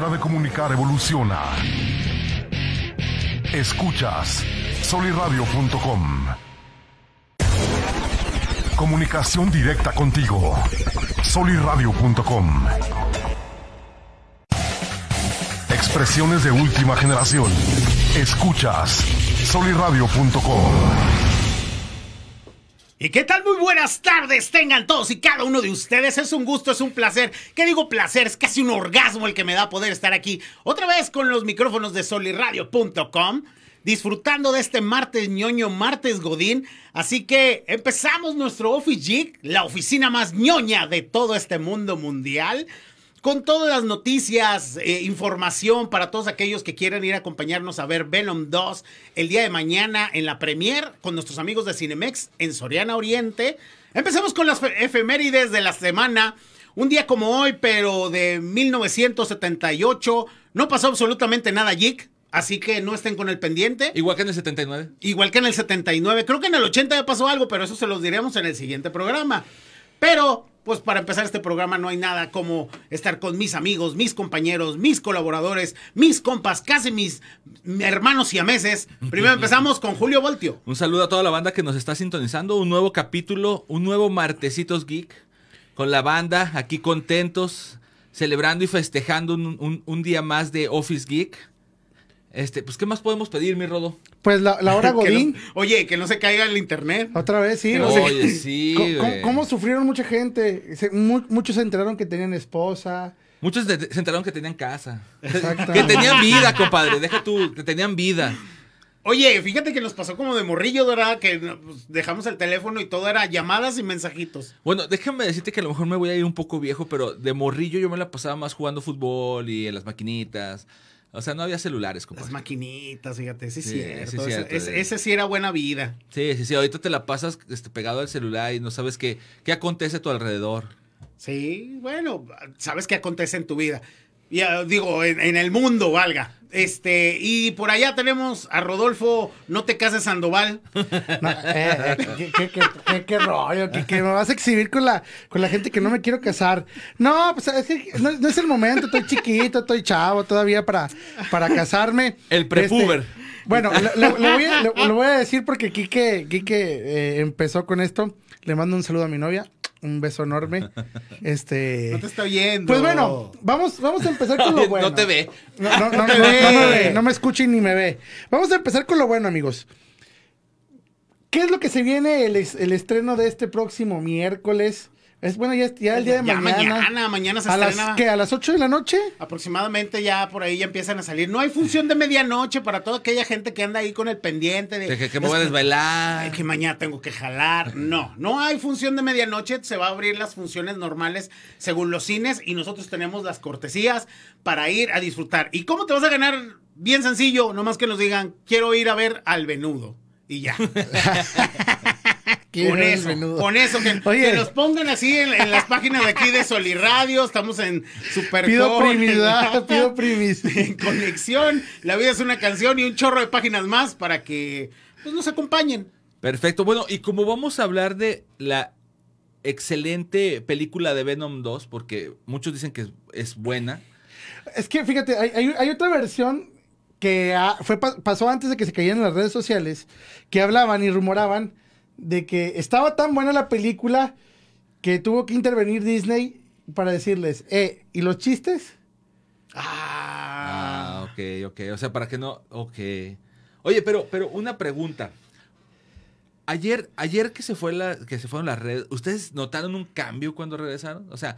Manera de comunicar evoluciona. Escuchas soliradio.com. Comunicación directa contigo. soliradio.com. Expresiones de última generación. Escuchas soliradio.com. ¿Y qué tal? Muy buenas tardes tengan todos y cada uno de ustedes. Es un gusto, es un placer. ¿Qué digo placer? Es casi un orgasmo el que me da poder estar aquí otra vez con los micrófonos de soliradio.com. Disfrutando de este martes ñoño, martes godín. Así que empezamos nuestro Office Jig, la oficina más ñoña de todo este mundo mundial con todas las noticias, eh, información para todos aquellos que quieran ir a acompañarnos a ver Venom 2 el día de mañana en la premier con nuestros amigos de Cinemex en Soriana Oriente. Empecemos con las efemérides de la semana. Un día como hoy, pero de 1978, no pasó absolutamente nada, Jig. Así que no estén con el pendiente. Igual que en el 79. Igual que en el 79. Creo que en el 80 ya pasó algo, pero eso se los diremos en el siguiente programa. Pero pues para empezar este programa no hay nada como estar con mis amigos, mis compañeros, mis colaboradores, mis compas, casi mis hermanos y ameses. Primero empezamos con Julio Voltio. Un saludo a toda la banda que nos está sintonizando. Un nuevo capítulo, un nuevo Martesitos Geek. Con la banda aquí contentos, celebrando y festejando un, un día más de Office Geek. Este, pues, ¿qué más podemos pedir, mi Rodo? Pues la, hora Godín. oye, que no se caiga el internet. Otra vez, sí. oye, sí. ¿Cómo, sufrieron mucha gente? muchos se enteraron que tenían esposa. Muchos se enteraron que tenían casa. Que tenían vida, compadre. Deja tú, que tenían vida. Oye, fíjate que nos pasó como de morrillo, ¿verdad? Que pues, dejamos el teléfono y todo era llamadas y mensajitos. Bueno, déjame decirte que a lo mejor me voy a ir un poco viejo, pero de morrillo yo me la pasaba más jugando fútbol y en las maquinitas. O sea, no había celulares, compadre. Las maquinitas, fíjate, sí, sí cierto. ese, sí era buena vida. Sí, sí, sí. Ahorita te la pasas este, pegado al celular y no sabes qué, qué acontece a tu alrededor. Sí, bueno, sabes qué acontece en tu vida. Ya digo, en, el mundo, valga. Este, y por allá tenemos a Rodolfo, no te cases Sandoval. Eh, eh, ¿qué, rollo, que, me vas a exhibir con la, con la gente que no me quiero casar. No, pues es que no, es el momento, estoy chiquito, estoy chavo todavía para, para casarme. El prepuber. Este, bueno, lo, voy a, decir porque Quique, Quique eh, empezó con esto. Le mando un saludo a mi novia un beso enorme. Este. No te está oyendo. Pues bueno, vamos, vamos a empezar con lo bueno. No te ve. No, no, no, no, me ve. No me escucha ni me ve. Vamos a empezar con lo bueno, amigos. ¿Qué es lo que se viene el, el estreno de este próximo miércoles? Es bueno, ya, ya el día de ya mañana. mañana, mañana se ¿A estrena. Las, ¿qué, ¿A las 8 de la noche? Aproximadamente ya por ahí ya empiezan a salir. No hay función de medianoche para toda aquella gente que anda ahí con el pendiente de. que, que me voy a desvelar. Que mañana tengo que jalar. No, no hay función de medianoche. Se va a abrir las funciones normales según los cines y nosotros tenemos las cortesías para ir a disfrutar. ¿Y cómo te vas a ganar? Bien sencillo, nomás que nos digan, quiero ir a ver al venudo. Y ya. con eso, con eso, que, nos pongan así en, las páginas de aquí de Soliradio, estamos en Super Pido primidad, pido primis. En conexión, la vida es una canción y un chorro de páginas más para que pues, nos acompañen. Perfecto, bueno, y como vamos a hablar de la excelente película de Venom 2, porque muchos dicen que es, buena. Es que fíjate, hay, otra versión que fue, pasó antes de que se cayeran en las redes sociales, que hablaban y rumoraban de que estaba tan buena la película que tuvo que intervenir Disney para decirles, eh, ¿y los chistes? Ah, ah ok, ok. O sea, para que no. Ok. Oye, pero, pero una pregunta. Ayer, ayer que se fue la, que se fueron las redes, ¿ustedes notaron un cambio cuando regresaron? O sea.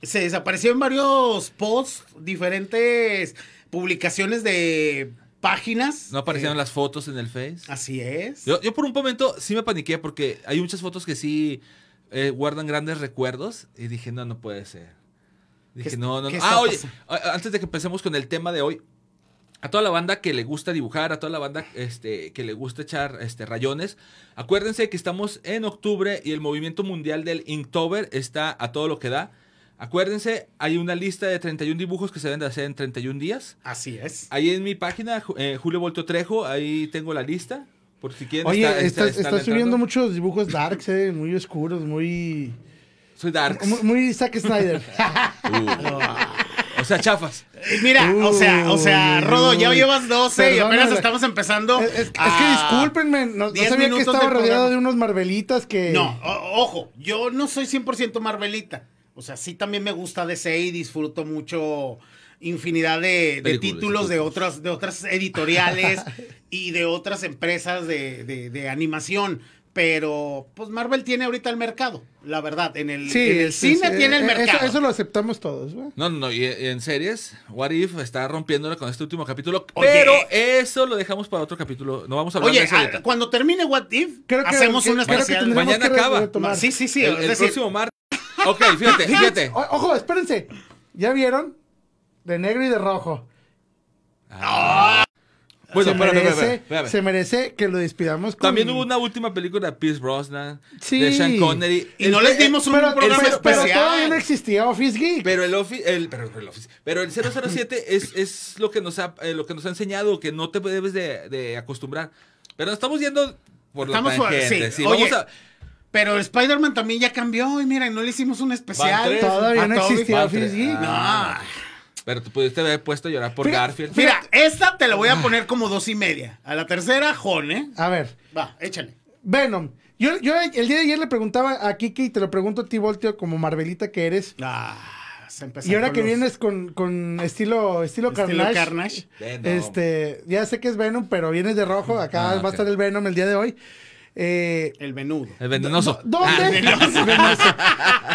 Se desaparecieron varios posts, diferentes publicaciones de páginas. No aparecieron las fotos en el Face. Así es. Yo, por un momento sí me paniqué porque hay muchas fotos que sí eh, guardan grandes recuerdos y dije, no, no puede ser. Dije, no, no, no. Ah, oye, antes de que empecemos con el tema de hoy, a toda la banda que le gusta dibujar, a toda la banda este, que le gusta echar este, rayones, acuérdense que estamos en octubre y el movimiento mundial del Inktober está a todo lo que da. Acuérdense, hay una lista de 31 dibujos que se deben de hacer en 31 días. Así es. Ahí en mi página, eh, Julio Volto Trejo, ahí tengo la lista. Por si quieren. Oye, estás, subiendo muchos dibujos darks, eh, muy oscuros, muy. Soy dark. Muy, Zack Snyder. O sea, chafas. Mira, o sea, o sea, Rodo, ya llevas 12 y apenas estamos empezando. Es, es- es que discúlpenme, no, no 10 sabía que estaba rodeado programa. de unos Marvelitas que... No, o- ojo, yo no soy 100% Marvelita. O sea, sí también me gusta DC y disfruto mucho infinidad de, títulos de otras, de otras editoriales y de otras empresas de, de- de animación. Pero, pues Marvel tiene ahorita el mercado, la verdad. En el, Sí, en el sí, cine sí, tiene el eh, mercado. Eso, eso lo aceptamos todos, güey. No, no, no. Y, en series, What If está rompiéndola con este último capítulo. Oye. Pero eso lo dejamos para otro capítulo. No vamos a hablar de Oye, eso ah, ahorita. cuando termine What If, Creo que- hacemos que- un creo que especial. Mañana acaba. Sí, sí, sí. el el decir, próximo martes. Ok, fíjate, fíjate. O- Ojo, espérense. ¿Ya vieron? De negro y de rojo. Bueno, se, espérame, merece, espérame, espérame. se merece que lo despidamos con... También hubo una última película de Pierce Brosnan, Sí. de Sean Connery. Y no les dimos un Pero, programa pero- pero especial. todavía no existía Office Geek. Pero el, ofi- el, pero, el Office- pero el 007 es, es lo, que nos ha, eh, lo que nos ha enseñado, que no te debes de, de acostumbrar. Pero estamos yendo por la Estamos por- tangente. sí. sí, Oye, vamos a- Pero Spider-Man también ya cambió y mira, no le hicimos un especial. tres. Todavía no existía. Ah. Pero te pudiste haber puesto a llorar por Fíjate- Garfield. Mira, esta te la voy a poner como dos y media. A la tercera, Jon, ¿eh? A ver, Va, échale. Venom. Yo, yo el día de ayer le preguntaba a Kiki y te lo pregunto a ti, Voltio, como Marvelita que eres. Ah, se empezó Y ahora con que los- vienes con, con estilo, estilo, estilo Carnage, Carnage. Venom. Este, ya sé que es Venom, pero vienes de rojo. Acá Ah, va a estar el Venom el día de hoy. Eh, El venudo. El venenoso. ¿Dónde? Ah, Venenoso.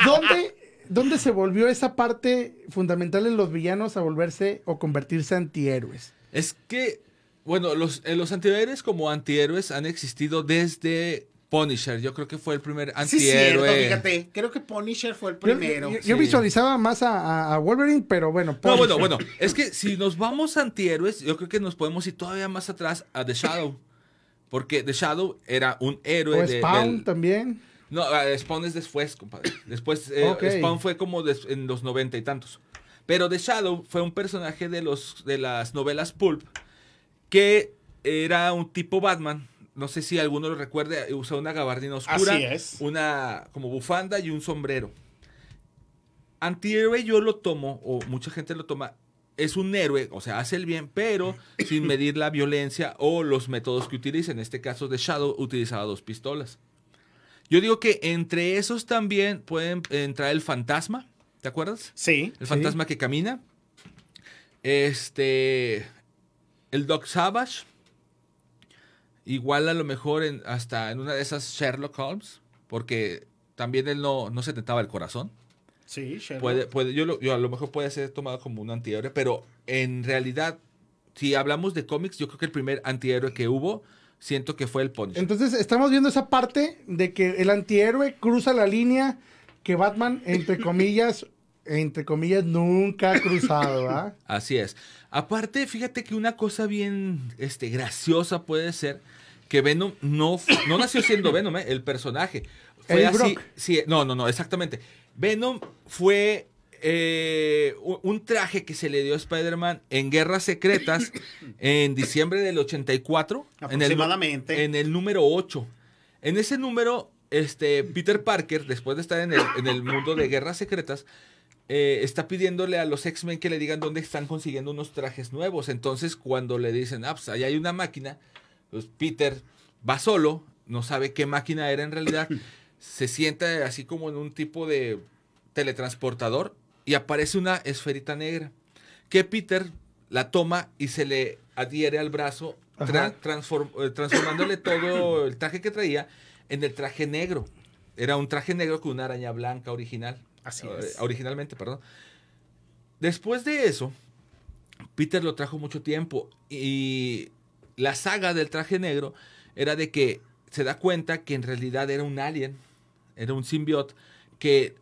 ¿Dónde, dónde se volvió esa parte fundamental en los villanos a volverse o convertirse antihéroes? Es que, bueno, los, eh, los antihéroes como antihéroes han existido desde Punisher. Yo creo que fue el primer Sí, cierto, antihéroe. fíjate. Creo que Punisher fue el primero. yo- yo sí. visualizaba más a, Wolverine, pero bueno. No, bueno, bueno, es que si nos vamos a antihéroes, yo creo que nos podemos ir todavía más atrás a The Shadow. Porque The Shadow era un héroe O de, Spawn del- también. No, eh, Spawn es después, compadre. Después, eh. Spawn fue como des- en los noventa y tantos. Pero The Shadow fue un personaje de, los, de las novelas Pulp que era un tipo Batman. No sé si alguno lo recuerde, usaba una gabardina oscura, Así es. una como bufanda y un sombrero. Antihéroe yo lo tomo, o mucha gente lo toma, es un héroe, o sea, hace el bien, pero sin medir la violencia o los métodos que utiliza. En este caso, The Shadow utilizaba dos pistolas. Yo digo que entre esos también pueden entrar el fantasma, ¿te acuerdas? Sí. El fantasma que camina. Este. El Doc Savage. Igual a lo mejor en- hasta en una de esas Sherlock Holmes. Porque también él no, no se tentaba el corazón. Sí, Sherlock. Puede, puede, yo, lo- yo a lo mejor puede ser tomado como un antihéroe, pero en realidad, si hablamos de cómics, yo creo que el primer antihéroe que hubo, siento que fue el Punisher. Entonces estamos viendo esa parte de que el antihéroe cruza la línea que Batman, entre comillas, entre comillas, nunca ha cruzado, ¿ah? Así es. Aparte, fíjate que una cosa bien este, graciosa puede ser que Venom no, no nació siendo Venom, ¿eh? el personaje. Fue así. Brock. Sí, no, no, no, exactamente. Venom fue eh, un traje que se le dio a Spider-Man en Guerras Secretas en diciembre del 84. en el- Aproximadamente. En el, número 8. En ese número, este, Peter Parker, después de estar en el, en el mundo de Guerras Secretas, eh, está pidiéndole a los X-Men que le digan dónde están consiguiendo unos trajes nuevos. Entonces, cuando le dicen, ah, pues ahí hay una máquina, pues Peter va solo, no sabe qué máquina era en realidad, se sienta así como en un tipo de teletransportador y aparece una esferita negra que Peter la toma y se le adhiere al brazo, tra- Ajá. transform- eh, transformándole todo el traje que traía en el traje negro. Era un traje negro con una araña blanca original. Así Eh, es. originalmente, perdón. Después de eso, Peter lo trajo mucho tiempo y la saga del traje negro era de que se da cuenta que en realidad era un alien, era un simbiot, que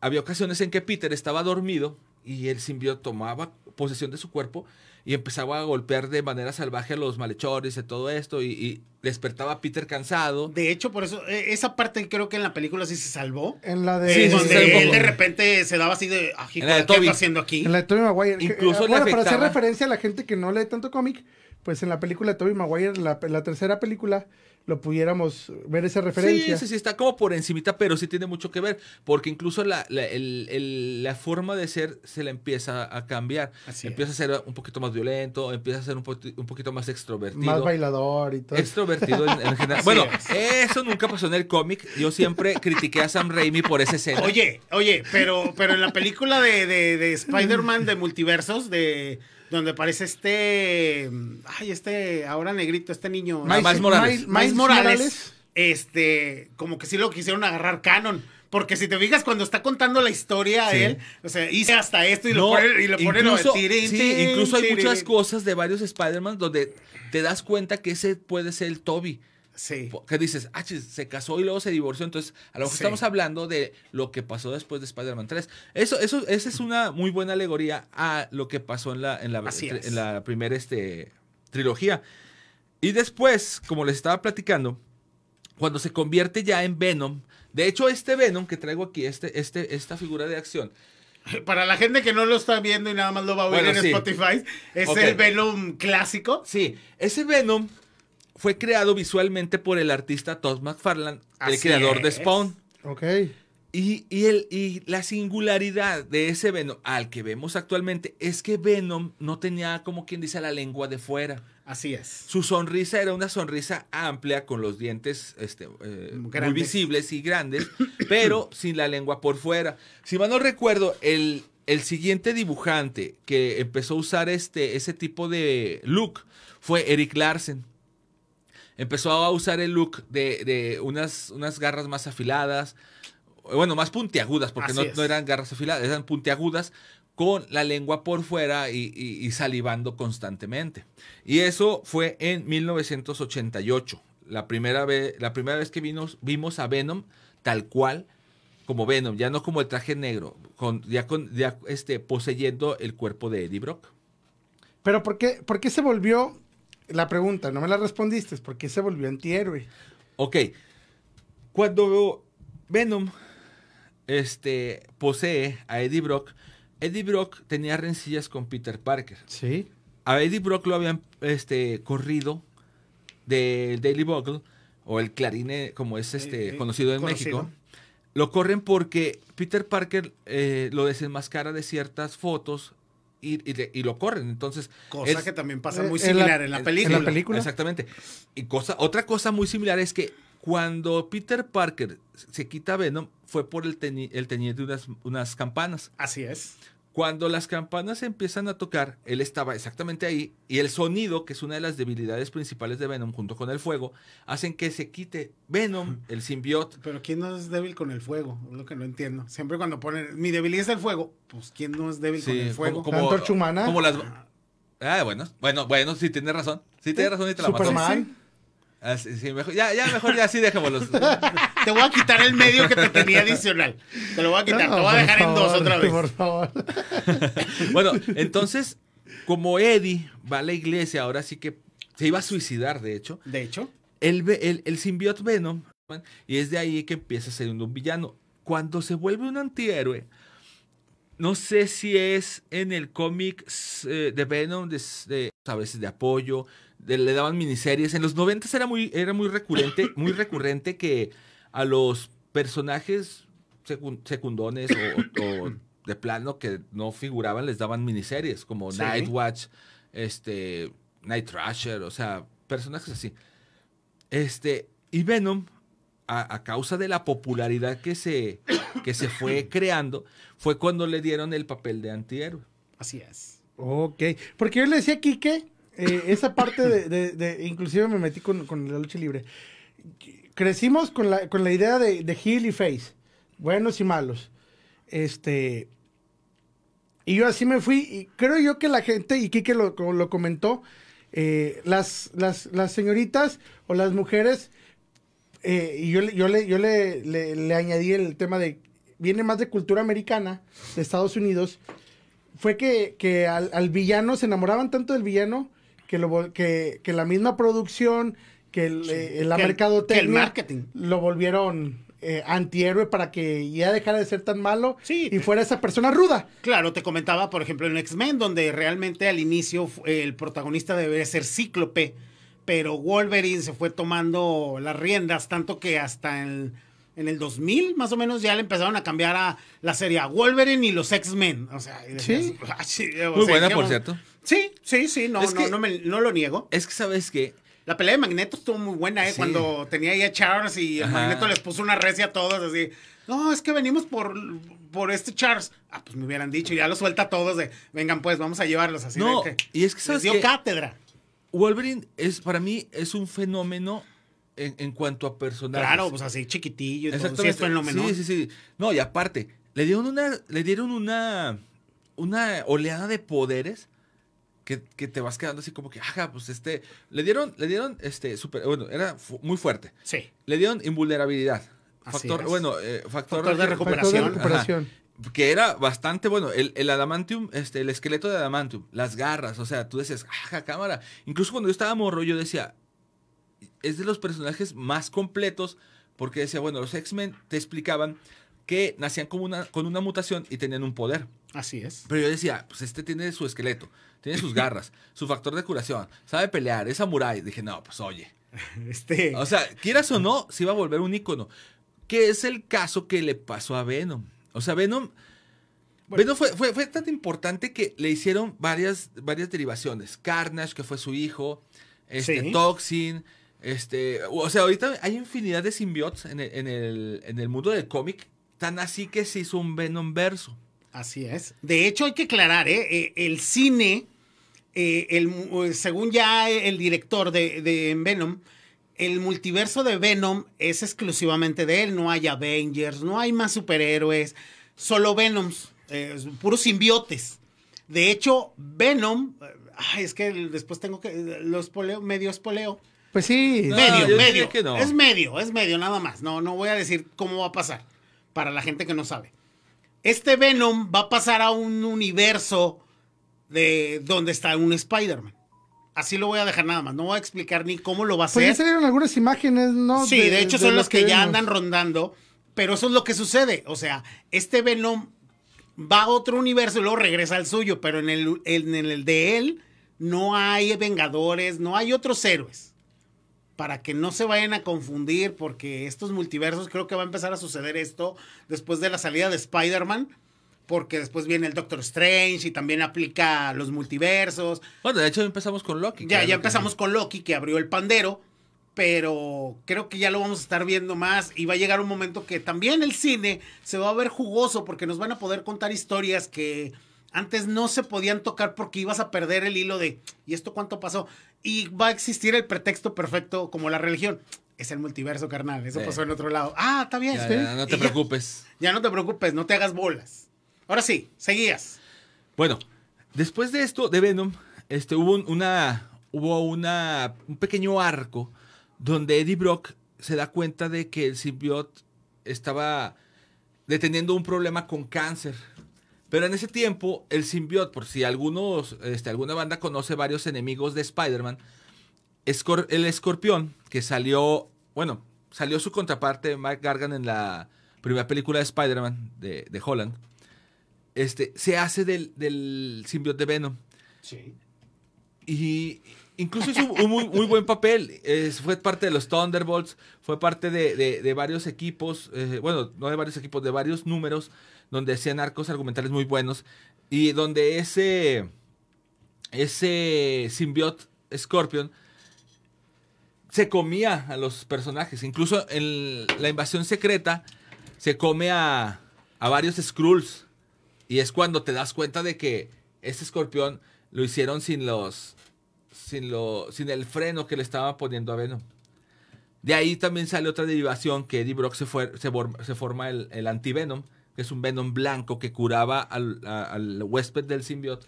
había ocasiones en que Peter estaba dormido y el simbiot tomaba posesión de su cuerpo y empezaba a golpear de manera salvaje a los malhechores y todo esto y, y despertaba a Peter cansado. De hecho, por eso, eh, esa parte creo que en la película sí se salvó. En la de... Sí, sí, donde sí, sí, él de repente se daba así de, "Ah, En la de ¿qué Toby. haciendo aquí? En la de Tobey Maguire. Incluso eh, le bueno, para hacer referencia a la gente que no lee tanto cómic, pues en la película de Tobey Maguire, la, la tercera película, lo pudiéramos ver esa referencia. Sí, sí, sí, está como por encimita, pero sí tiene mucho que ver, porque incluso la, la, el, el, la forma de ser se le empieza a cambiar. Así empieza es. a ser un poquito más violento, empieza a ser un, po un poquito más extrovertido. Más bailador y todo. Extrovertido en, en general. Bueno, eso nunca pasó en el cómic. Yo siempre critiqué a Sam Raimi por esa escena. Oye, oye, pero, pero en la película de, de, de Spider-Man de multiversos, de donde aparece este. Ay, este, ahora negrito, este niño. Miles, Miles Morales. Miles, Miles Morales, Morales. Este, como que sí lo quisieron agarrar canon. Porque si te fijas cuando está contando la historia sí. él, o sea, hice hasta esto y no, lo pone, y lo pone incluso, sí, incluso hay muchas cosas de varios Spider-Man donde te das cuenta que ese puede ser el Toby. Sí. Que dices, ah, se casó y luego se divorció. Entonces, a lo mejor sí. estamos hablando de lo que pasó después de Spider-Man 3. Eso, eso, esa es una muy buena alegoría a lo que pasó en la, en la, en la primera este, trilogía. Y después, como les estaba platicando, cuando se convierte ya en Venom, de hecho, este Venom que traigo aquí, este, este, esta figura de acción, para la gente que no lo está viendo y nada más lo va a oír bueno, en sí. Spotify, es okay. el Venom clásico. Sí, ese Venom fue creado visualmente por el artista Todd McFarlane, Así el creador es. de Spawn. Ok. Y, y, el, y la singularidad de ese Venom al que vemos actualmente es que Venom no tenía, como quien dice, la lengua de fuera. Así es. Su sonrisa era una sonrisa amplia, con los dientes este, eh, muy visibles y grandes, pero sin la lengua por fuera. Si mal no recuerdo, el, el siguiente dibujante que empezó a usar este, ese tipo de look fue Eric Larsen empezó a usar el look de, de unas, unas, garras más afiladas, bueno, más puntiagudas, porque no, no, eran garras afiladas, eran puntiagudas, con la lengua por fuera y, y, y, salivando constantemente. Y eso fue en 1988, la primera vez, la primera vez que vimos, vimos a Venom tal cual como Venom, ya no como el traje negro, con, ya, con, ya este, poseyendo el cuerpo de Eddie Brock. Pero ¿por qué, por qué se volvió la pregunta, no me la respondiste, ¿por qué se volvió antihéroe? Ok. Cuando Venom este, posee a Eddie Brock, Eddie Brock tenía rencillas con Peter Parker. Sí. A Eddie Brock lo habían este, corrido del Daily Bugle, o el Clarine, como es este, eh, conocido en conocido. México. Lo corren porque Peter Parker eh, lo desenmascara de ciertas fotos y, y, y, lo corren. Entonces, cosa es, que también pasa muy similar en la, en la, película. En la película. Exactamente. Y cosa, otra cosa muy similar es que cuando Peter Parker se quita Venom fue por el, teni, el teniente de unas, unas campanas. Así es. Cuando las campanas empiezan a tocar, él estaba exactamente ahí y el sonido, que es una de las debilidades principales de Venom junto con el fuego, hacen que se quite Venom, el simbionte. Pero ¿quién no es débil con el fuego? Es lo que no entiendo. Siempre cuando ponen mi debilidad es el fuego, pues ¿quién no es débil sí, con el fuego? Como, como, antorcha humana. Como las Ah, bueno, bueno, bueno, sí tienes razón. Sí tienes razón y te la Superman. Así, sí, mejor, ya, ya, mejor ya sí dejémoslos. te voy a quitar el medio que te tenía adicional. Te lo voy a quitar, no, te voy a dejar favor, en dos otra vez. Por favor. bueno, entonces, como Eddie va a la iglesia, ahora sí que se iba a suicidar, de hecho. De hecho. El, el, el simbionte Venom, y es de ahí que empieza a ser un villano. Cuando se vuelve un antihéroe, no sé si es en el cómic eh, de Venom, de, de, a veces de apoyo, de, le daban miniseries. En los 90 era muy, era muy recurrente, muy recurrente que a los personajes secundones o, o, de plano que no figuraban les daban miniseries, como sí. Nightwatch, este, Night Thrasher, o sea, personajes así. Este, y Venom, a, a, causa de la popularidad que se, que se fue creando, fue cuando le dieron el papel de antihéroe. Así es. Ok, porque yo le decía a Quique, eh, esa parte de, de, inclusive me metí con, con, la lucha libre. Crecimos con la, con la idea de, de heel y face, buenos y malos. Este, y yo así me fui, y creo yo que la gente, y Quique lo, lo comentó, eh, las, las, las señoritas o las mujeres eh, y yo, yo, le, yo le, le, le, añadí el tema de, viene más de cultura americana, de Estados Unidos, fue que, que al, al, villano, se enamoraban tanto del villano, que, lo, que, que la misma producción, que, el, sí, eh, la que mercadotecnia, que el marketing. lo volvieron eh, antihéroe para que ya dejara de ser tan malo Sí. y fuera esa persona ruda. Claro, te comentaba, por ejemplo, en X-Men, donde realmente al inicio el protagonista debe ser Cíclope, pero Wolverine se fue tomando las riendas, tanto que hasta en, en el 2000, más o menos, ya le empezaron a cambiar a la serie a Wolverine y los X-Men. O sea, y decías, Sí. "Ah, Muy sea, buena, ¿qué por vamos-?" cierto. Sí, sí, sí, no, no, que- no, me- no lo niego. Es que, ¿sabes qué? La pelea de Magneto estuvo muy buena, ¿eh? Sí. Cuando tenía ahí a Charles y el. Magneto les puso una recia a todos, así. No, es que venimos por, por este Charles. Ah, pues me hubieran dicho, ya lo suelta a todos de, vengan pues, vamos a llevarlos así. No, de que y es que, les ¿sabes dio qué? cátedra. Wolverine es, para mí, es un fenómeno en, en cuanto a personajes. Claro, pues así chiquitillo y todo. Sí, Exactamente. es fenómeno. Sí, sí, sí. No, y aparte, le dieron una, le dieron una, una oleada de poderes que, que te vas quedando así como que, ajá, pues este, le dieron, le dieron, este, super, bueno, era fu- muy fuerte. Sí. Le dieron invulnerabilidad. Así Factor, es. bueno, eh, factor, Factor de Factor de Recuperación. recuperación. Ajá. que era bastante bueno. El, el adamantium, este, el esqueleto de adamantium, las garras, o sea, tú decías, ajá, cámara. Incluso cuando yo estaba morro, yo decía, es de los personajes más completos, porque decía, bueno, los X-Men te explicaban que nacían como una, con una mutación y tenían un poder. Así es. Pero yo decía, pues este tiene su esqueleto, tiene sus garras, su factor de curación, sabe pelear, es samurái. Dije, no, pues oye. Este. O sea, quieras o no, se iba a volver un ícono. Que es el caso que le pasó a Venom. O sea, Venom. Bueno. Venom fue, fue, fue tan importante que le hicieron varias, varias derivaciones. Carnage, que fue su hijo. Este, Sí. Toxin. Este. O sea, ahorita hay infinidad de simbiotes en el, en el, en el mundo del cómic. Tan así que se hizo un Venom verso. Así es. De hecho, hay que aclarar, ¿eh? Eh, el cine, eh, el eh, según ya el director de, de Venom, el multiverso de Venom es exclusivamente de él. No hay Avengers, no hay más superhéroes, solo Venoms, eh, puros simbiotes. De hecho, Venom, ay, es que después tengo que, lo espoleo, medio espoleo. Pues sí. No, medio, no. Es medio, es medio, nada más. No, no voy a decir cómo va a pasar. Para la gente que no sabe. Este Venom va a pasar a un universo de donde está un Spider-Man. Así lo voy a dejar nada más. No voy a explicar ni cómo lo va a Pues ya hacer. salieron algunas imágenes, ¿no? Sí, de, hecho son lo los que, ya andan rondando. Pero eso es lo que sucede. O sea, este Venom va a otro universo y luego regresa al suyo. Pero en el, en el de él no hay Vengadores, no hay otros héroes. Para que no se vayan a confundir, porque estos multiversos creo que va a empezar a suceder esto después de la salida de Spider-Man. Porque después viene el Doctor Strange y también aplica los multiversos. Bueno, de hecho empezamos con Loki. Ya, ya empezamos con Loki, que abrió el pandero, pero creo que ya lo vamos a estar viendo más y va a llegar un momento que también el cine se va a ver jugoso porque nos van a poder contar historias que antes no se podían tocar porque ibas a perder el hilo de ¿y esto cuánto pasó? Y va a existir el pretexto perfecto como la religión. Es el multiverso, carnal. Eso Sí. pasó en otro lado. Ah, está bien. Ya, sí. ya, no te Y preocupes. Ya no te preocupes, no te hagas bolas. Ahora sí, seguías. Bueno, después de esto, de Venom, este, hubo un- una, hubo una, un pequeño arco donde Eddie Brock se da cuenta de que el simbionte estaba deteniendo un problema con cáncer. Pero en ese tiempo, el simbionte, por si algunos, este, alguna banda conoce varios enemigos de Spider-Man, Escor- el escorpión, que salió, bueno, salió su contraparte, Mike Gargan, en la primera película de Spider-Man de, de Holland, este, se hace del, del simbionte de Venom. Sí. Y incluso hizo un muy, muy buen papel. Es- fue parte de los Thunderbolts, fue parte de, de- de varios equipos, eh, bueno, no de varios equipos, de varios números, donde hacían arcos argumentales muy buenos. Y donde ese, ese simbionte Scorpion se comía a los personajes. Incluso en la invasión secreta se come a, a varios Skrulls. Y es cuando te das cuenta de que ese escorpión lo hicieron sin los. sin lo. sin el freno que le estaba poniendo a Venom. De ahí también sale otra derivación que Eddie Brock se, fue, se forma el, el anti-Venom, que es un Venom blanco que curaba al, a- al huésped del simbionte.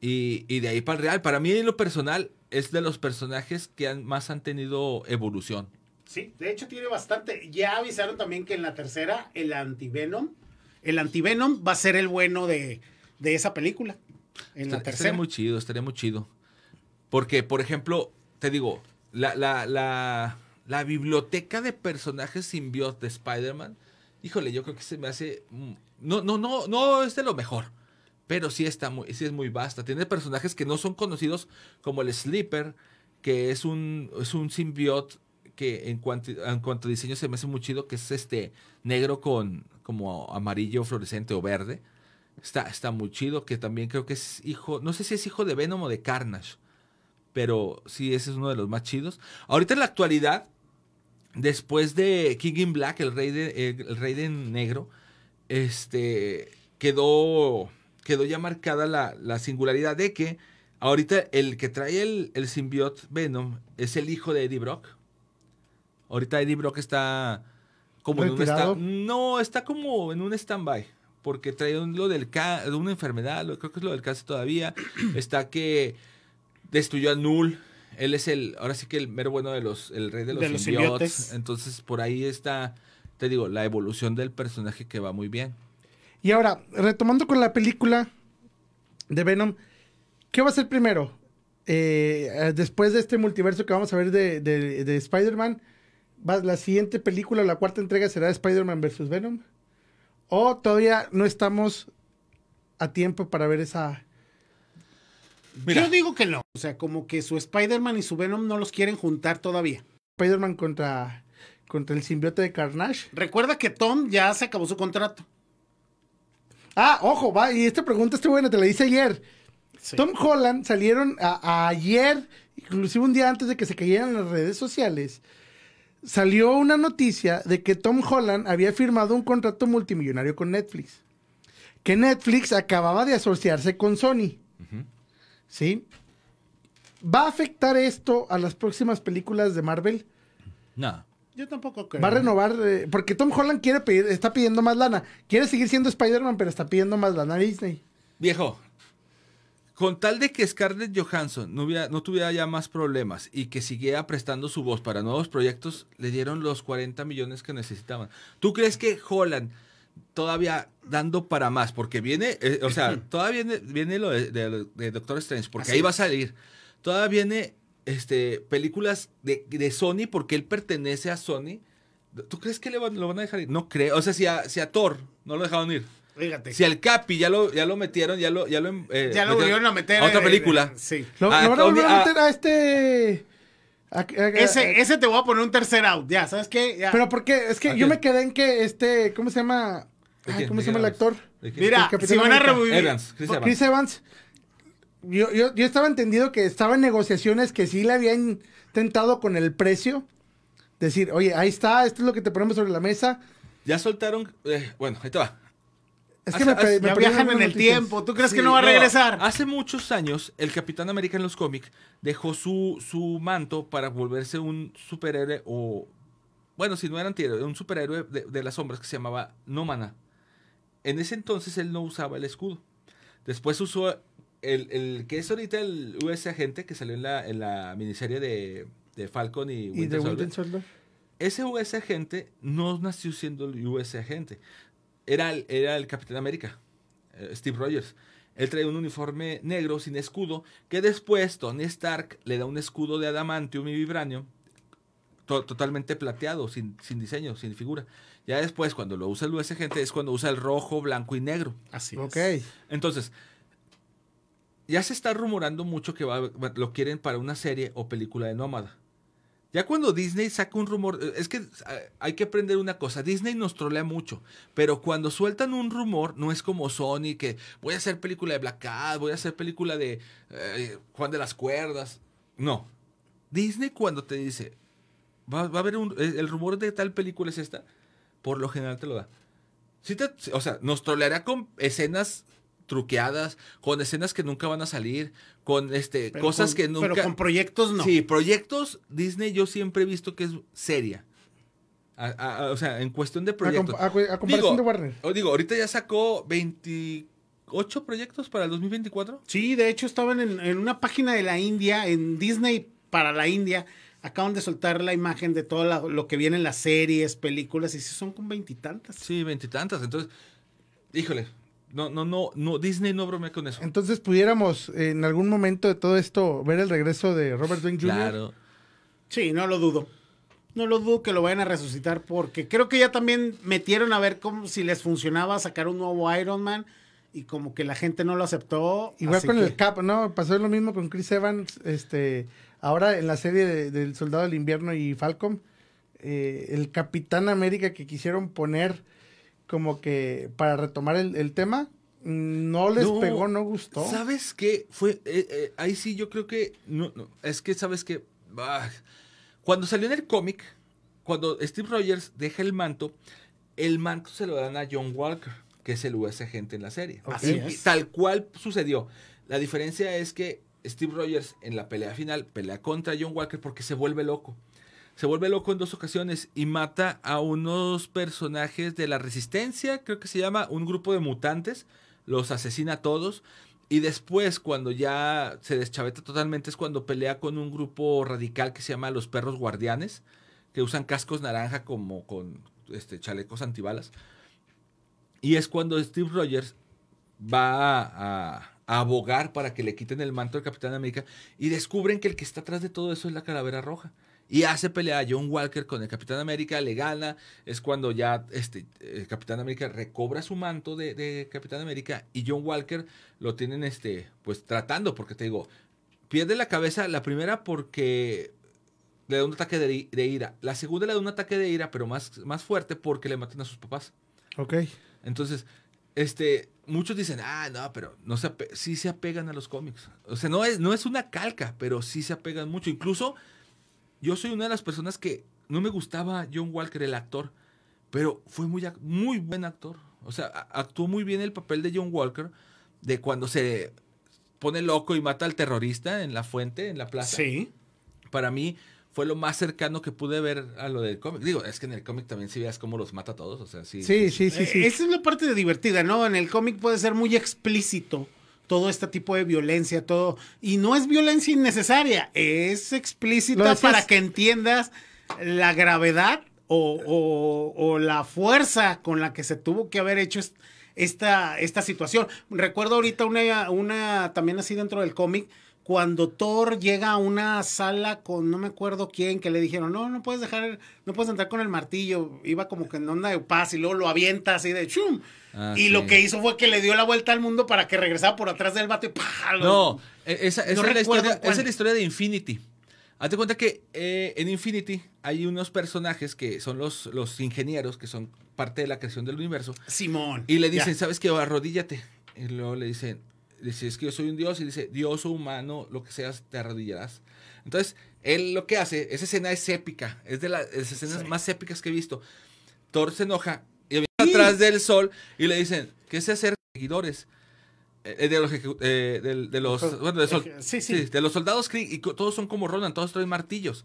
Y, y de ahí para el real. Para mí, en lo personal, es de los personajes que han, más han tenido evolución. Sí, de hecho tiene bastante. Ya avisaron también que en la tercera, el antivenom, el antivenom va a ser el bueno de, de esa película. En la Estaría tercera. muy chido, estaría muy chido. Porque, por ejemplo, te digo, la, la, la, la biblioteca de personajes simbiote de Spider-Man, híjole, yo creo que se me hace... mm, No, no, no, no es de lo mejor. Pero sí está muy, sí es muy vasta. Tiene personajes que no son conocidos como el Sleeper, que es un, es un simbiote que en cuanto, en cuanto a diseño se me hace muy chido, que es este negro con como amarillo fluorescente o verde. Está, está muy chido, que también creo que es hijo, no sé si es hijo de Venom o de Carnage, pero sí, ese es uno de los más chidos. Ahorita en la actualidad, después de King in Black, el rey de, el, el rey de negro, este, quedó, quedó ya marcada la, la singularidad de que ahorita el que trae el, el simbiote Venom es el hijo de Eddie Brock. Ahorita Eddie Brock está como en un No, está como en un stand-by. Porque trae un- lo del de una enfermedad, lo- creo que es lo del cáncer todavía. está que destruyó a Null. Él es el, ahora sí que el mero bueno de los, el rey de los, De los. Entonces por ahí está, te digo, la evolución del personaje que va muy bien. Y ahora, retomando con la película de Venom, ¿qué va a ser primero? Eh, eh, después de este multiverso que vamos a ver de, de- de Spider-Man, ¿va- ¿la siguiente película, la cuarta entrega será Spider-Man vs. Venom? ¿O todavía no estamos a tiempo para ver esa... Mira. Yo digo que no. O sea, como que su Spider-Man y su Venom no los quieren juntar todavía. Spider-Man contra, contra el simbiote de Carnage? Recuerda que Tom ya se acabó su contrato. Ah, ojo, va, y esta pregunta está buena, te la hice ayer. Sí. Tom Holland salieron a, a ayer, inclusive un día antes de que se cayeran las redes sociales, salió una noticia de que Tom Holland había firmado un contrato multimillonario con Netflix. Que Netflix acababa de asociarse con Sony. ¿Sí? ¿Va a afectar esto a las próximas películas de Marvel? No. Yo tampoco creo. Va a renovar, eh, porque Tom Holland quiere pedir, está pidiendo más lana. Quiere seguir siendo Spider-Man, pero está pidiendo más lana a Disney. Viejo, con tal de que Scarlett Johansson no, hubiera- no tuviera ya más problemas y que siguiera prestando su voz para nuevos proyectos, le dieron los 40 millones que necesitaban. ¿Tú crees que Holland todavía dando para más? Porque viene, eh, o sea, todavía viene, viene lo de, de- de Doctor Strange, porque Así ahí va a salir. Todavía viene este, películas de, de Sony, porque él pertenece a Sony. ¿Tú crees que le van- lo van a dejar ir? No creo. O sea, si a, si a Thor no lo dejaron ir. Fíjate. Si al Capi ya lo, ya lo metieron, ya lo, ya lo, eh, ya lo volvieron a meter. a otra eh, película. sí. Lo, Ah, lo van a volver a meter a este. A- a- a- Ese, ese te voy a poner un tercer out. Ya, ¿sabes qué? Ya. Pero porque es que ¿A yo me quedé en que este. ¿Cómo se llama? ¿Cómo ¿De se llama el actor? Mira, el si van a revivir. Evans, Chris Evans. Chris Evans. Yo, yo, yo estaba entendido que estaba en negociaciones que sí le habían tentado con el precio. Decir, oye, ahí está, esto es lo que te ponemos sobre la mesa. Ya soltaron, eh, bueno, ahí te va. Es Hace- que me, hace- me Ya perdí viajan en el noticias. tiempo. ¿Tú crees Sí, que no va a no, regresar? Hace muchos años, el Capitán América en los cómics dejó su, su manto para volverse un superhéroe o... Bueno, si no era antihéroe, un superhéroe de, de las sombras que se llamaba Nómana. En ese entonces él no usaba el escudo. Después usó el, el que es ahorita el US Agente que salió en la, en la miniserie de, de Falcon y, Y Winter de Soldier. Winter Soldier. Ese US Agente no nació siendo el US Agente. Era el, era el Capitán América, eh, Steve Rogers. Él traía un uniforme negro sin escudo, que después Tony Stark le da un escudo de adamantium y vibranium, to- totalmente plateado, sin, sin diseño, sin figura. Ya después, cuando lo usa el US Agente, es cuando usa el rojo, blanco y negro. Así es. Ok. Entonces, ya se está rumorando mucho que va- va- lo quieren para una serie o película de Nómada. Ya cuando Disney saca un rumor, eh, es que eh, hay que aprender una cosa, Disney nos trolea mucho, pero cuando sueltan un rumor no es como Sony que voy a hacer película de Black Cat, voy a hacer película de eh, Juan de las Cuerdas. No. Disney cuando te dice, va, a haber un, el rumor de tal película es esta, por lo general te lo da. Te- o sea, nos troleará con escenas truqueadas, con escenas que nunca van a salir, con este Pero cosas con- que nunca Pero con proyectos no. Sí, proyectos Disney yo siempre he visto que es seria. A- a- a- o sea, en cuestión de proyectos. a comparación de Warner. o digo, ahorita ya sacó 28 proyectos para el 2024. Sí, de hecho estaban en, en una página de la India, en Disney para la India. Acaban de soltar la imagen de todo la- lo que viene en las series, películas, y sí son con veintitantas. Sí, veintitantas. Entonces, híjole, no, no, no, no, Disney no bromea con eso. Entonces pudiéramos eh, en algún momento de todo esto ver el regreso de Robert Downey Jr. Claro. Sí, no lo dudo. No lo dudo que lo vayan a resucitar porque creo que ya también metieron a ver cómo si les funcionaba sacar un nuevo Iron Man y como que la gente no lo aceptó. Igual con que- el Cap, ¿no? Pasó lo mismo con Chris Evans, este, ahora en la serie de- del Soldado del Invierno y Falcon, eh, el Capitán América que quisieron poner como que para retomar el, el tema, no les No, pegó, no gustó. ¿Sabes qué? Fue, eh, eh, ahí sí yo creo que, no, no, es que, ¿sabes qué? Ah, cuando salió en el cómic, cuando Steve Rogers deja el manto, el manto se lo dan a John Walker, que es el US agente en la serie. Así tal cual sucedió. La diferencia es que Steve Rogers en la pelea final pelea contra John Walker porque se vuelve loco. Se vuelve loco en dos ocasiones y mata a unos personajes de la resistencia, creo que se llama, un grupo de mutantes, los asesina a todos. Y después, cuando ya se deschaveta totalmente, es cuando pelea con un grupo radical que se llama los perros guardianes, que usan cascos naranja como con este, chalecos antibalas. Y es cuando Steve Rogers va a, a abogar para que le quiten el manto al Capitán América y descubren que el que está atrás de todo eso es la calavera roja. Y hace pelea a John Walker con el Capitán América, le gana. Es cuando ya este, el Capitán América recobra su manto de, de Capitán América y John Walker lo tienen este, pues tratando, porque te digo, pierde la cabeza la primera porque le da un ataque de, de ira. La segunda le da un ataque de ira, pero más, más fuerte porque le matan a sus papás. Ok. Entonces, este, muchos dicen, ah, no, pero no se sí se apegan a los cómics. O sea, no es, no es una calca, pero sí se apegan mucho. Incluso, yo soy una de las personas que no me gustaba John Walker, el actor, pero fue muy, ac- muy buen actor. O sea, actuó muy bien el papel de John Walker, de cuando se pone loco y mata al terrorista en la fuente, en la plaza Sí. para mí fue lo más cercano que pude ver a lo del cómic. Digo, es que en el cómic también sí veas cómo los mata a todos, o sea, sí. Sí, sí, sí, Eh, sí. Esa es la parte de divertida, ¿no? En el cómic puede ser muy explícito todo este tipo de violencia, todo. Y no es violencia innecesaria, es explícita para que entiendas la gravedad o, o- o la fuerza con la que se tuvo que haber hecho est- esta, esta situación. Recuerdo ahorita una, una también así dentro del cómic. Cuando Thor llega a una sala con no me acuerdo quién, que le dijeron, no, no puedes dejar, no puedes entrar con el martillo. Iba como que en onda de paz y luego lo avienta así de chum. Ah, y sí. lo que hizo fue que le dio la vuelta al mundo para que regresara por atrás del vato y ¡pah! lo- No, e- esa, esa No es, la historia, cuál. esa es la historia de Infinity. Hazte cuenta que eh, en Infinity hay unos personajes que son los, los ingenieros, que son parte de la creación del universo, Simón. y le dicen, Ya. ¿sabes qué? Arrodíllate. Y luego le dicen, dice, es que yo soy un dios, y dice, dios o humano, lo que seas, te arrodillarás. Entonces, él lo que hace, esa escena es épica, es de las escenas Sí. más épicas que he visto. Thor se enoja y viene atrás del sol y le dicen, ¿qué se hacer seguidores? Eh, de los, ejecu- eh, de, los, bueno, de, sol- eje- sí, sí. de los soldados Kree, y todos son como Ronan, todos traen martillos.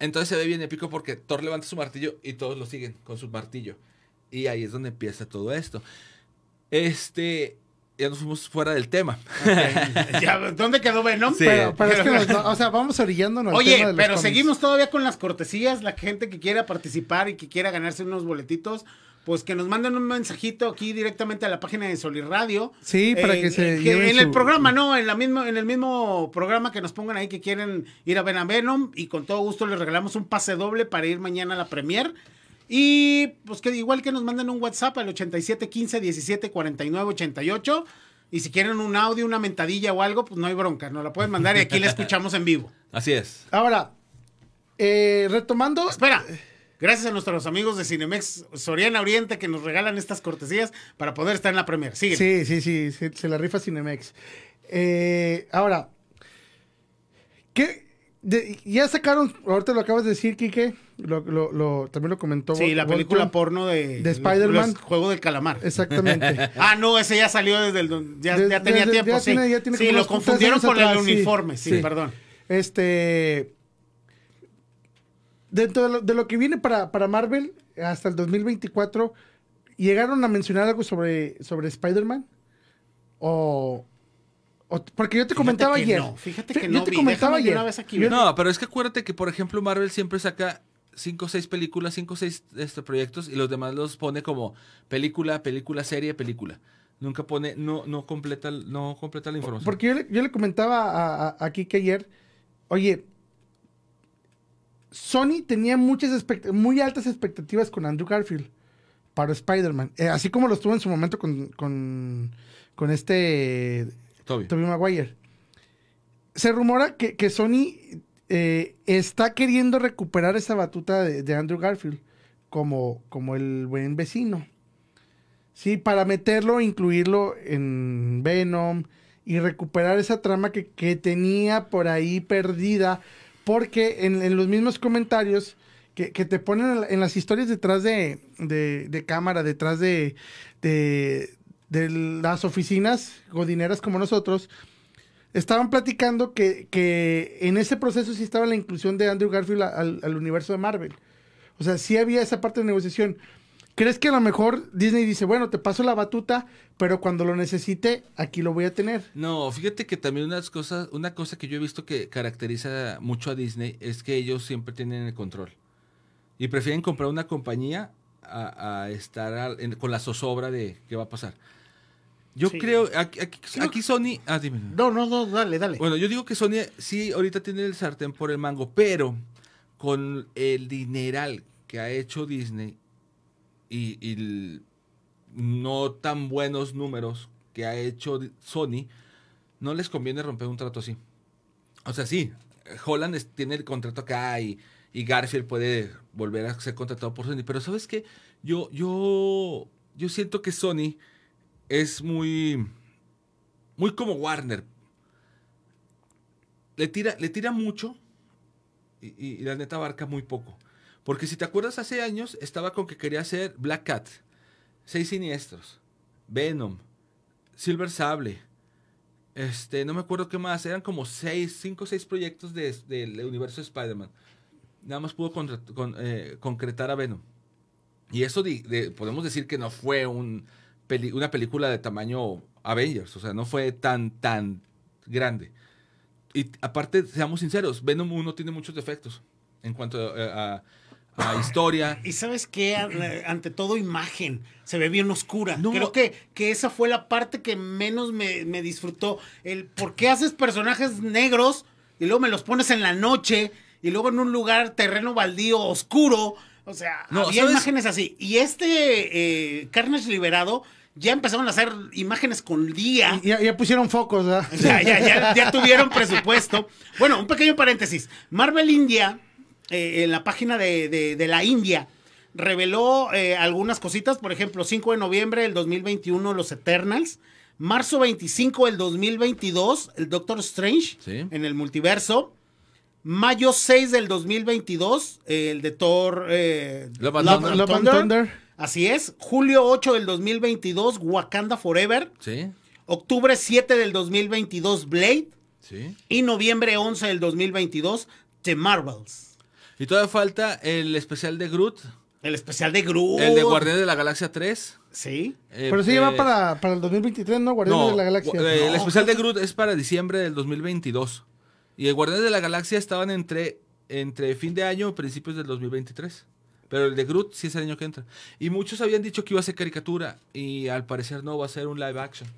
Entonces se ve bien épico porque Thor levanta su martillo y todos lo siguen con su martillo. Y ahí es donde empieza todo esto. Este, ya nos fuimos fuera del tema. Ya, ¿Dónde quedó Venom? Sí. Pero, pero es que, nos- no, o sea, vamos orillándonos Oye, tema de los pero seguimos todavía con las cortesías. La gente que quiera participar y que quiera ganarse unos boletitos, pues que nos manden un mensajito aquí directamente a la página de Solir Radio. Sí, para Eh, que se que en el programa, ¿no? En, la mismo, en el mismo programa que nos pongan ahí que quieren ir a ver a Venom y con todo gusto les regalamos un pase doble para ir mañana a la premier. Y pues que igual que nos manden un WhatsApp al 8715 17 49 88. Y si quieren un audio, una mentadilla o algo, pues no hay bronca, nos la pueden mandar y aquí la escuchamos en vivo. Así es. Ahora, eh, retomando, Espera, gracias a nuestros amigos de Cinemex Soriana Oriente que nos regalan estas cortesías para poder estar en la premier. Sigue. Sí, sí, sí, se, se la rifa Cinemex. Eh, ahora, ¿qué? De- ya sacaron, ahorita lo acabas de decir, Quique, lo, lo- lo- también lo comentó. Sí, la película porno de, De Spider-Man. Juego del calamar. Exactamente. Ah, no, ese ya salió desde el. Ya, ya tenía desde- tiempo, ya sí. tiene- ya tiene sí, como lo confundieron con atrás, el uniforme, sí, Sí. perdón. Este. Dentro de lo, de lo que viene para, para Marvel hasta el 2024, ¿llegaron a mencionar algo sobre, sobre Spider-Man? O- Porque yo te Fíjate comentaba que ayer. no, fíjate que yo no te vi, comentaba déjame ayer. una vez aquí Yo- ver. No, pero es que acuérdate que, por ejemplo, Marvel siempre saca cinco o seis películas, cinco o seis este, proyectos y los demás los pone como película, película, serie, película. Nunca pone, no, no completa, no completa la información. Porque yo le, yo le comentaba a, a, a Kike ayer, oye, Sony tenía muchas muy altas expectativas con Andrew Garfield para Spider-Man. Eh, así como lo estuvo en su momento con, con, con este Toby. Maguire. Se rumora que, que Sony eh, está queriendo recuperar esa batuta de, Andrew Garfield como, como el buen vecino. Sí, para meterlo, incluirlo en Venom y recuperar esa trama que, que tenía por ahí perdida. Porque en, en los mismos comentarios que, que, te ponen en las historias detrás de, de, de cámara, detrás de, de, de, las oficinas godineras como nosotros, estaban platicando que, que, en ese proceso sí estaba la inclusión de Andrew Garfield al, universo de Marvel. O sea, sí había esa parte de negociación. ¿Crees que a lo mejor Disney dice, bueno, te paso la batuta, pero cuando lo necesite, aquí lo voy a tener? No, fíjate que también unas cosas, una cosa que yo he visto que caracteriza mucho a Disney es que ellos siempre tienen el control. Y prefieren comprar una compañía a, estar con la zozobra de qué va a pasar. Yo creo, aquí, aquí, Sony... Ah, dime. No, no, no, dale, dale. Bueno, yo digo que Sony sí ahorita tiene el sartén por el mango, pero con el dineral que ha hecho Disney y, no tan buenos números que ha hecho Sony, no les conviene romper un trato así. O sea, sí, Holland tiene el contrato acá y, y, Garfield puede volver a ser contratado por Sony, pero ¿sabes qué? Yo, yo, yo siento que Sony es muy, muy como Warner. Le tira, le tira mucho y, la neta abarca muy poco. Porque si te acuerdas, hace años estaba con que quería hacer Black Cat, Seis Siniestros, Venom, Silver Sable. Este, no me acuerdo qué más. Eran como seis, cinco o seis proyectos del universo de Spider-Man. Nada más pudo eh, concretar a Venom. Y eso podemos decir que no fue un una película de tamaño Avengers. O sea, no fue tan, tan grande. Y aparte, seamos sinceros, Venom 1 tiene muchos defectos en cuanto a la historia. Y sabes qué, ante todo imagen, se ve bien oscura. Creo que, que esa fue la parte que menos me, disfrutó. El por qué haces personajes negros y luego me los pones en la noche y luego en un lugar, terreno baldío, oscuro. O sea, había imágenes así. Y este eh, Carnage Liberado ya empezaron a hacer imágenes con día. Ya, ya pusieron focos, ¿verdad? Ya, ya, ya, ya tuvieron presupuesto. Bueno, un pequeño paréntesis. Marvel India eh, en la página de, la India reveló eh, algunas cositas, por ejemplo, 5 de noviembre del 2021 Los Eternals, marzo 25 del 2022 el Doctor Strange en el multiverso, mayo 6 del 2022 el de Thor eh, Love, Thunder. Así es, julio 8 del 2022 Wakanda Forever, octubre 7 del 2022 Blade y noviembre 11 del 2022 The Marvels. Y todavía falta el especial de Groot. El especial de Groot. El de Guardianes de la Galaxia 3. Sí. Eh, Pero sí lleva para, para el 2023, ¿no? Guardianes de la Galaxia. Eh, el especial de Groot es para diciembre del 2022. Y el Guardianes de la Galaxia estaban entre, entre fin de año y principios del 2023. Pero el de Groot sí es el año que entra. Y muchos habían dicho que iba a ser caricatura. Y al parecer no, va a ser un live action.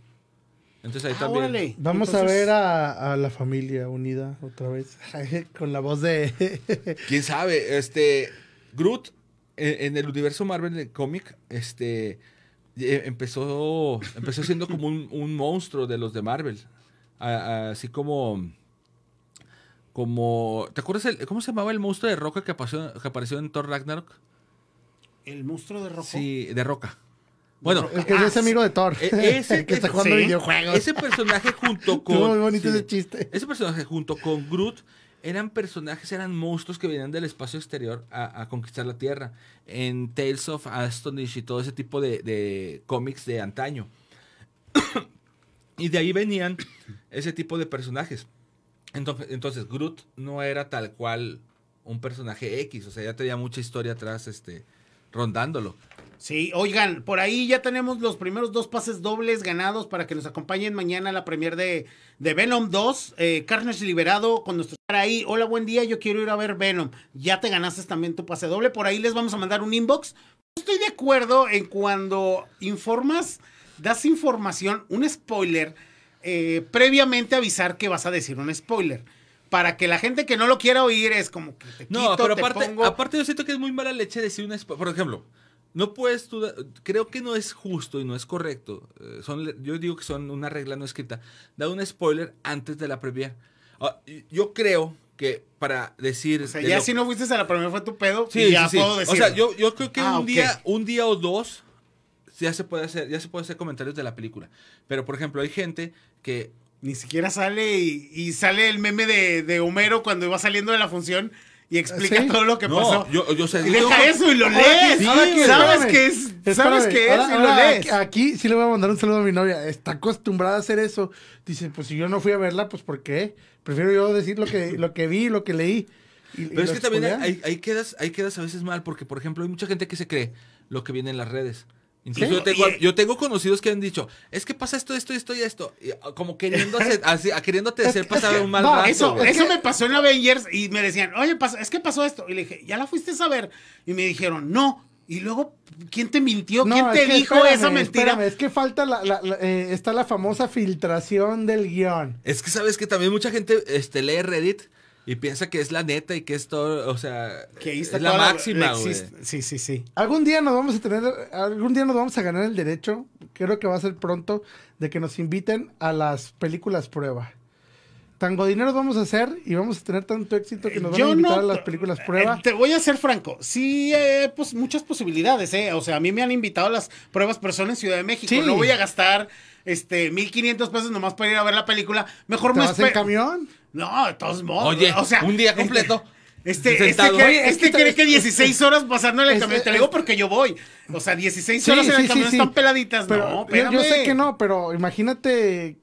Entonces ahí ah, también. Vamos a ver a, la familia unida otra vez. Con la voz de. Quién sabe. Este. Groot, en, el universo Marvel de cómic, este. Eh, empezó, empezó siendo como un, monstruo de los de Marvel. así como. Como. ¿Te acuerdas? El, ¿Cómo se llamaba el monstruo de roca que apareció, que apareció en Thor Ragnarok? ¿El monstruo de roca? Sí, de roca. Bueno, el que es ah, amigo de Thor. E-, ese, que está jugando videojuegos. Ese personaje junto con. muy bonito ese chiste. Ese personaje junto con Groot eran personajes, eran monstruos que venían del espacio exterior a, conquistar la Tierra. En Tales of Astonish y todo ese tipo de, cómics de antaño. y de ahí venían ese tipo de personajes. Entonces, entonces, Groot no era tal cual un personaje X, o sea, ya tenía mucha historia atrás este, rondándolo. Sí, oigan, por ahí ya tenemos los primeros dos pases dobles ganados para que nos acompañen mañana a la premier de, de Venom 2. Eh, Carnage Liberado con nuestro ahí. Hola, buen día, yo quiero ir a ver Venom. Ya te ganaste también tu pase doble. Por ahí les vamos a mandar un inbox. Estoy de acuerdo en cuando informas, das información, un spoiler, eh, previamente avisar que vas a decir un spoiler. para que la gente que no lo quiera oír es como que te No, quito, pero te aparte, pongo- aparte yo siento que es muy mala leche decir una... spo- Por ejemplo, no puedes tú... da- Creo que no es justo y no es correcto. eh, son, yo digo que son una regla no escrita. Dar un spoiler antes de la premiere. Ah, y- yo creo que para decir... O sea, ya lo- si no fuiste a la primera fue tu pedo, Sí, y ya sí, sí. puedo decir. O sea, yo, yo creo que Ah, un día, un día o dos ya se puede hacer, ya se puede hacer comentarios de la película. Pero por ejemplo, hay gente que Ni siquiera sale y, y sale el meme de, de Homero cuando iba saliendo de la función y explica ¿Sí? todo lo que no, pasó. yo, yo sé, y yo- deja eso y lo lees. que- sabes que es, sabes que es ahora- y lo lees. Aquí, aquí sí le voy a mandar un saludo a mi novia. Está acostumbrada a hacer eso. Dice, pues si yo no fui a verla, pues ¿por qué? Prefiero yo decir lo que, lo que vi, lo que leí. y- y Pero es que también ahí, ahí quedas, ahí quedas a veces mal, porque por ejemplo hay mucha gente que se cree lo que viene en las redes. Incluso Sí. yo, tengo, Y- yo tengo conocidos que han dicho, es que pasa esto, esto, esto y esto. Y, ah, como queriéndose, así, queriéndote hacer pasar un mal rato. Eso, güey. eso me pasó en Avengers y me decían, oye, es que pasó esto. Y le dije, ¿ya la fuiste a saber? Y me dijeron, no. Y luego, ¿quién te mintió? No, ¿Quién es te que dijo espérame, esa mentira? espérame, es que falta la, la- la- eh, está la famosa filtración del guion. Es que sabes que también mucha gente este, lee Reddit y piensa que es la neta y que es todo, o sea, Que ahí está es la máxima, güey. Sí, sí, sí. Algún día nos vamos a tener, algún día nos vamos a ganar el derecho, creo que va a ser pronto, de que nos inviten a las películas prueba. Tan godineros vamos a hacer y vamos a tener tanto éxito que nos van a invitar a las películas prueba. eh, Te voy a ser franco. Sí, eh, pues muchas posibilidades, ¿eh? O sea, a mí me han invitado a las pruebas, pero son en Ciudad de México. Sí. No voy a gastar este 1500 pesos nomás para ir a ver la película. Mejor ¿Te me vas en camión? No, de todos modos. Oye, o sea, un día este- completo. Este, este, Sentado. cree, Oye, es este que cree que 16 horas pasándole el camión. Te lo digo porque yo voy. O sea, 16 Sí, horas en sí, el camión sí. están peladitas. Pero no, yo, yo sé espérame. que no, pero imagínate.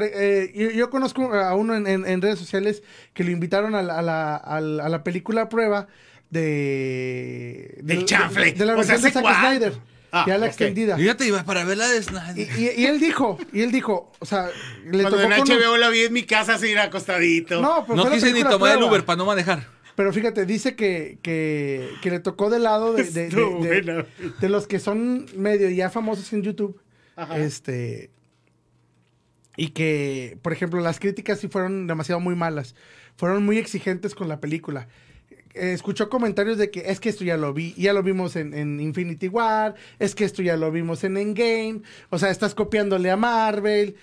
eh, yo, yo conozco a uno en, en- en redes sociales que lo invitaron a la, a la, a la- a la película prueba de. Del de- chanfle. De, de la O sea, de ¿hace Zack? Snyder. Ah, ya la extendida. Fíjate, iba para verla de Snyder. Y, y- y él dijo, y él dijo, o sea, le Cuando tocó en con un- HBO la vi en mi casa así acostadito. No, pues no la quise ni tomar el. Uber para no manejar. Pero fíjate, dice que, que, que le tocó del lado de, de, de- de- de los que son medio ya famosos en YouTube. Ajá. Este. Y que, por ejemplo, las críticas sí fueron demasiado muy malas. Fueron muy exigentes con la película. Eh, escuchó comentarios de que es que esto ya lo vi, ya lo vimos en, en Infinity War, es que esto ya lo vimos en Endgame, o sea, estás copiándole a Marvel,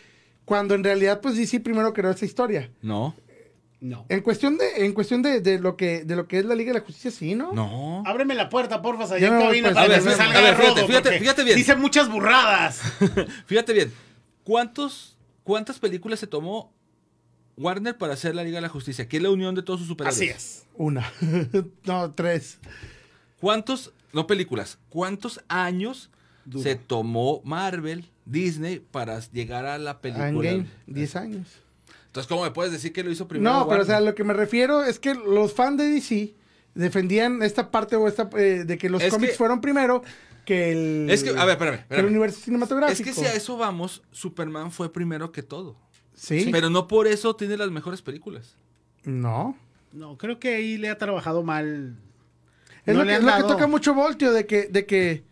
cuando en realidad, pues DC primero creó esta historia. No, No. En cuestión de, en cuestión de, de lo que, de lo que es la Liga de la Justicia, sí, ¿no? no. Ábreme la puerta, porfa, allá Ya en cabina pues. A ver, que me a ver, salga a ver, fíjate, rodo, fíjate, porque fíjate bien. Dice muchas burradas. Fíjate bien, ¿cuántos, ¿cuántas películas se tomó Warner para hacer la Liga de la Justicia? Que es la unión de todos sus superhéroes. Así es. Una. no, tres. ¿Cuántos, no películas, cuántos años se tomó Marvel, Disney, para llegar a la película? Endgame, 10 años. Entonces, ¿cómo me puedes decir que lo hizo primero No, pero o sea, lo que me refiero es que los fans de DC defendían esta parte o esta eh, de que los Es cómics que- fueron primero que el Es que, a ver, espérame, que el universo Es cinematográfico. que si a eso vamos, Superman fue primero que todo. Sí. Pero no por eso tiene las mejores películas. No. No, creo que ahí le ha trabajado mal. Es No lo, que, lo toca mucho Voltio de que de que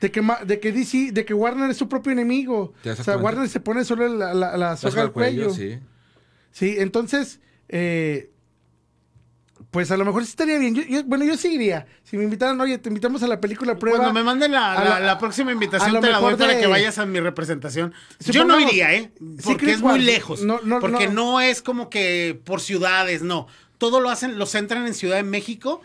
de que, de que DC, de que Warner es su propio enemigo. ¿Te das O sea? Warner se pone solo la, la, la soga al cuello. sí. Sí, entonces, eh, pues a lo mejor sí estaría bien. Yo, yo- bueno, yo sí iría. Si me invitaran, oye, te invitamos a la película prueba. Cuando me manden la, la- la- la próxima invitación te la doy para que vayas a mi representación. Yo no iría, ¿eh? Porque es muy lejos. no, no, porque no. no. es como que por ciudades, no. Todo lo hacen, lo centran en Ciudad de México.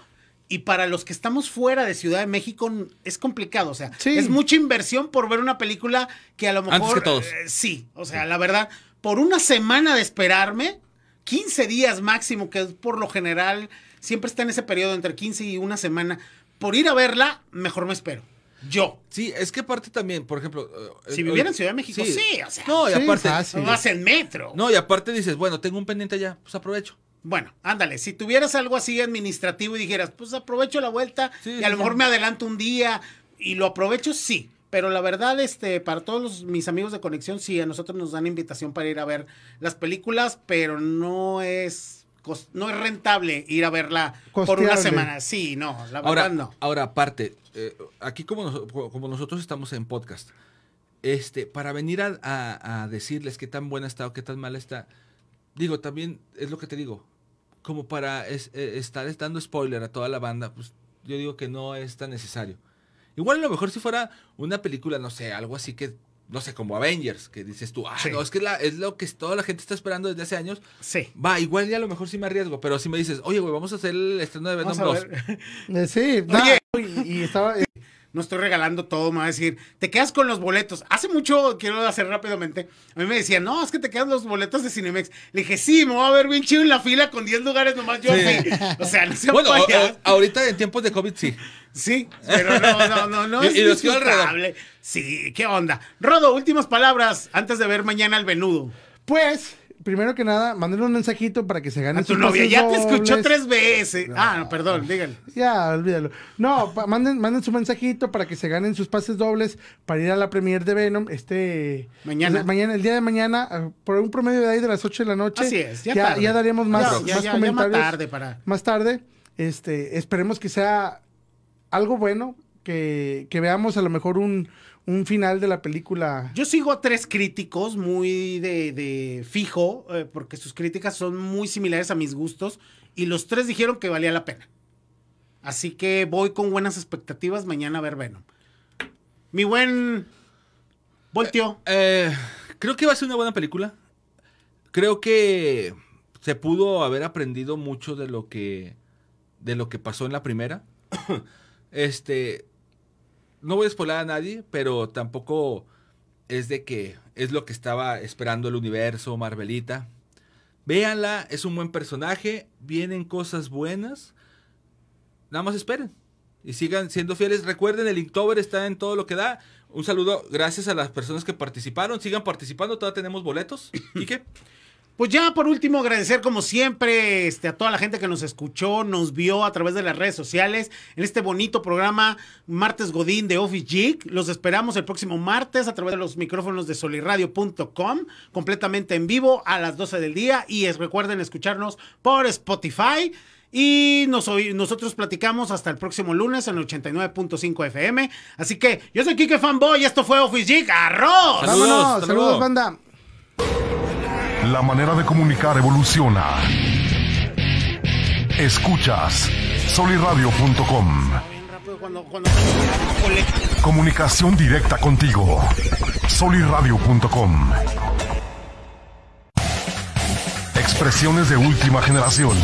Y para los que estamos fuera de Ciudad de México es complicado, o sea, Sí. es mucha inversión por ver una película que a lo mejor Antes que todos. eh, sí, o sea, la verdad, por una semana de esperarme, 15 días máximo, que es por lo general siempre está en ese periodo entre 15 y una semana, por ir a verla, mejor me espero. Yo. Sí, es que aparte también, por ejemplo... eh, Si eh, viviera en Ciudad de México, sí, o sea. No, y Sí, aparte... Vas en metro. No, y aparte dices, bueno, tengo un pendiente allá, pues aprovecho. Bueno, ándale, si tuvieras algo así administrativo y dijeras, pues aprovecho la vuelta Sí, y a sí, lo mejor sí. me adelanto un día y lo aprovecho, sí. Pero la verdad, este, para todos los- mis amigos de conexión, sí, a nosotros nos dan invitación para ir a ver las películas, pero no es, no es rentable ir a verla por una semana. Sí, no, la verdad Ahora, no. ahora aparte, eh, aquí como, nos- como nosotros estamos en podcast, este, para venir a, a- a decirles qué tan buena está o qué tan mala está, digo, también es lo que te digo, como para es- eh, estar dando spoiler a toda la banda, pues yo digo que no es tan necesario. Igual a lo mejor si fuera una película, no sé, algo así que, no sé, como Avengers, que dices tú, ah, Sí. no, es que la- es lo que toda la gente está esperando desde hace años. Sí. Va, igual ya a lo mejor sí me arriesgo, pero si me dices, oye, güey, vamos a hacer el estreno de Venom Vamos a 2. ver. Eh, sí, no, Oye. y, y estaba... eh, No estoy regalando todo, me va a decir, te quedas con los boletos. Hace mucho, quiero hacer rápidamente, a mí me decían, no, es que te quedan los boletos de Cinemex. Le dije, sí, me voy a ver bien chido en la fila con 10 lugares nomás yo. Sí. O sea, no se Bueno, o- vaya. o- ahorita en tiempos de COVID sí. Sí, pero no, no, no, no. Y- es y los. Sí, qué onda. Rodo, últimas palabras antes de ver mañana el venudo. Pues, primero que nada, mándenle un mensajito para que se gane A tu novia ya te escuchó tres veces. Ah, no, perdón, dígale. Ya, olvídalo. No, manden, manden su mensajito para que se ganen sus pases dobles para ir a la premier de Venom este Mañana. pues, mañana el día de mañana ah, por un promedio de ahí de las 8 de la noche. Así es, ya ya, tarde. ya daremos más, Ya, más comentarios más tarde para- más tarde. Este, esperemos que sea algo bueno, que, que veamos a lo mejor un, un final de la película. Yo sigo a tres críticos muy de, de fijo, eh, porque sus críticas son muy similares a mis gustos, y los tres dijeron que valía la pena. Así que voy con buenas expectativas mañana a ver Venom. Mi buen Voltio. Eh, creo que va a ser una buena película. Creo que se pudo haber aprendido mucho de lo que de lo que pasó en la primera. este no voy a spoiler a nadie, pero tampoco es de que es lo que estaba esperando el universo Marvelita. Véanla, es un buen personaje, vienen cosas buenas. Nada más esperen y sigan siendo fieles. Recuerden, el Inktober está en todo lo que da. Un saludo, gracias a las personas que participaron. Sigan participando, todavía tenemos boletos. Quique. Pues ya por último agradecer como siempre este, a toda la gente que nos escuchó, nos vio a través de las redes sociales en este bonito programa Martes Godín de Office Geek. Los esperamos el próximo martes a través de los micrófonos de solirradio.com, completamente en vivo a las 12 del día y es, recuerden escucharnos por Spotify. Y nos oí- nosotros platicamos hasta el próximo lunes en el 89.5 FM. Así que yo soy Kike Fanboy y esto fue Office Geek. ¡Arroz! Saludos, saludos, banda. La manera de comunicar evoluciona. Escuchas soliradio.com. Comunicación directa contigo. Soliradio.com. Expresiones de última generación.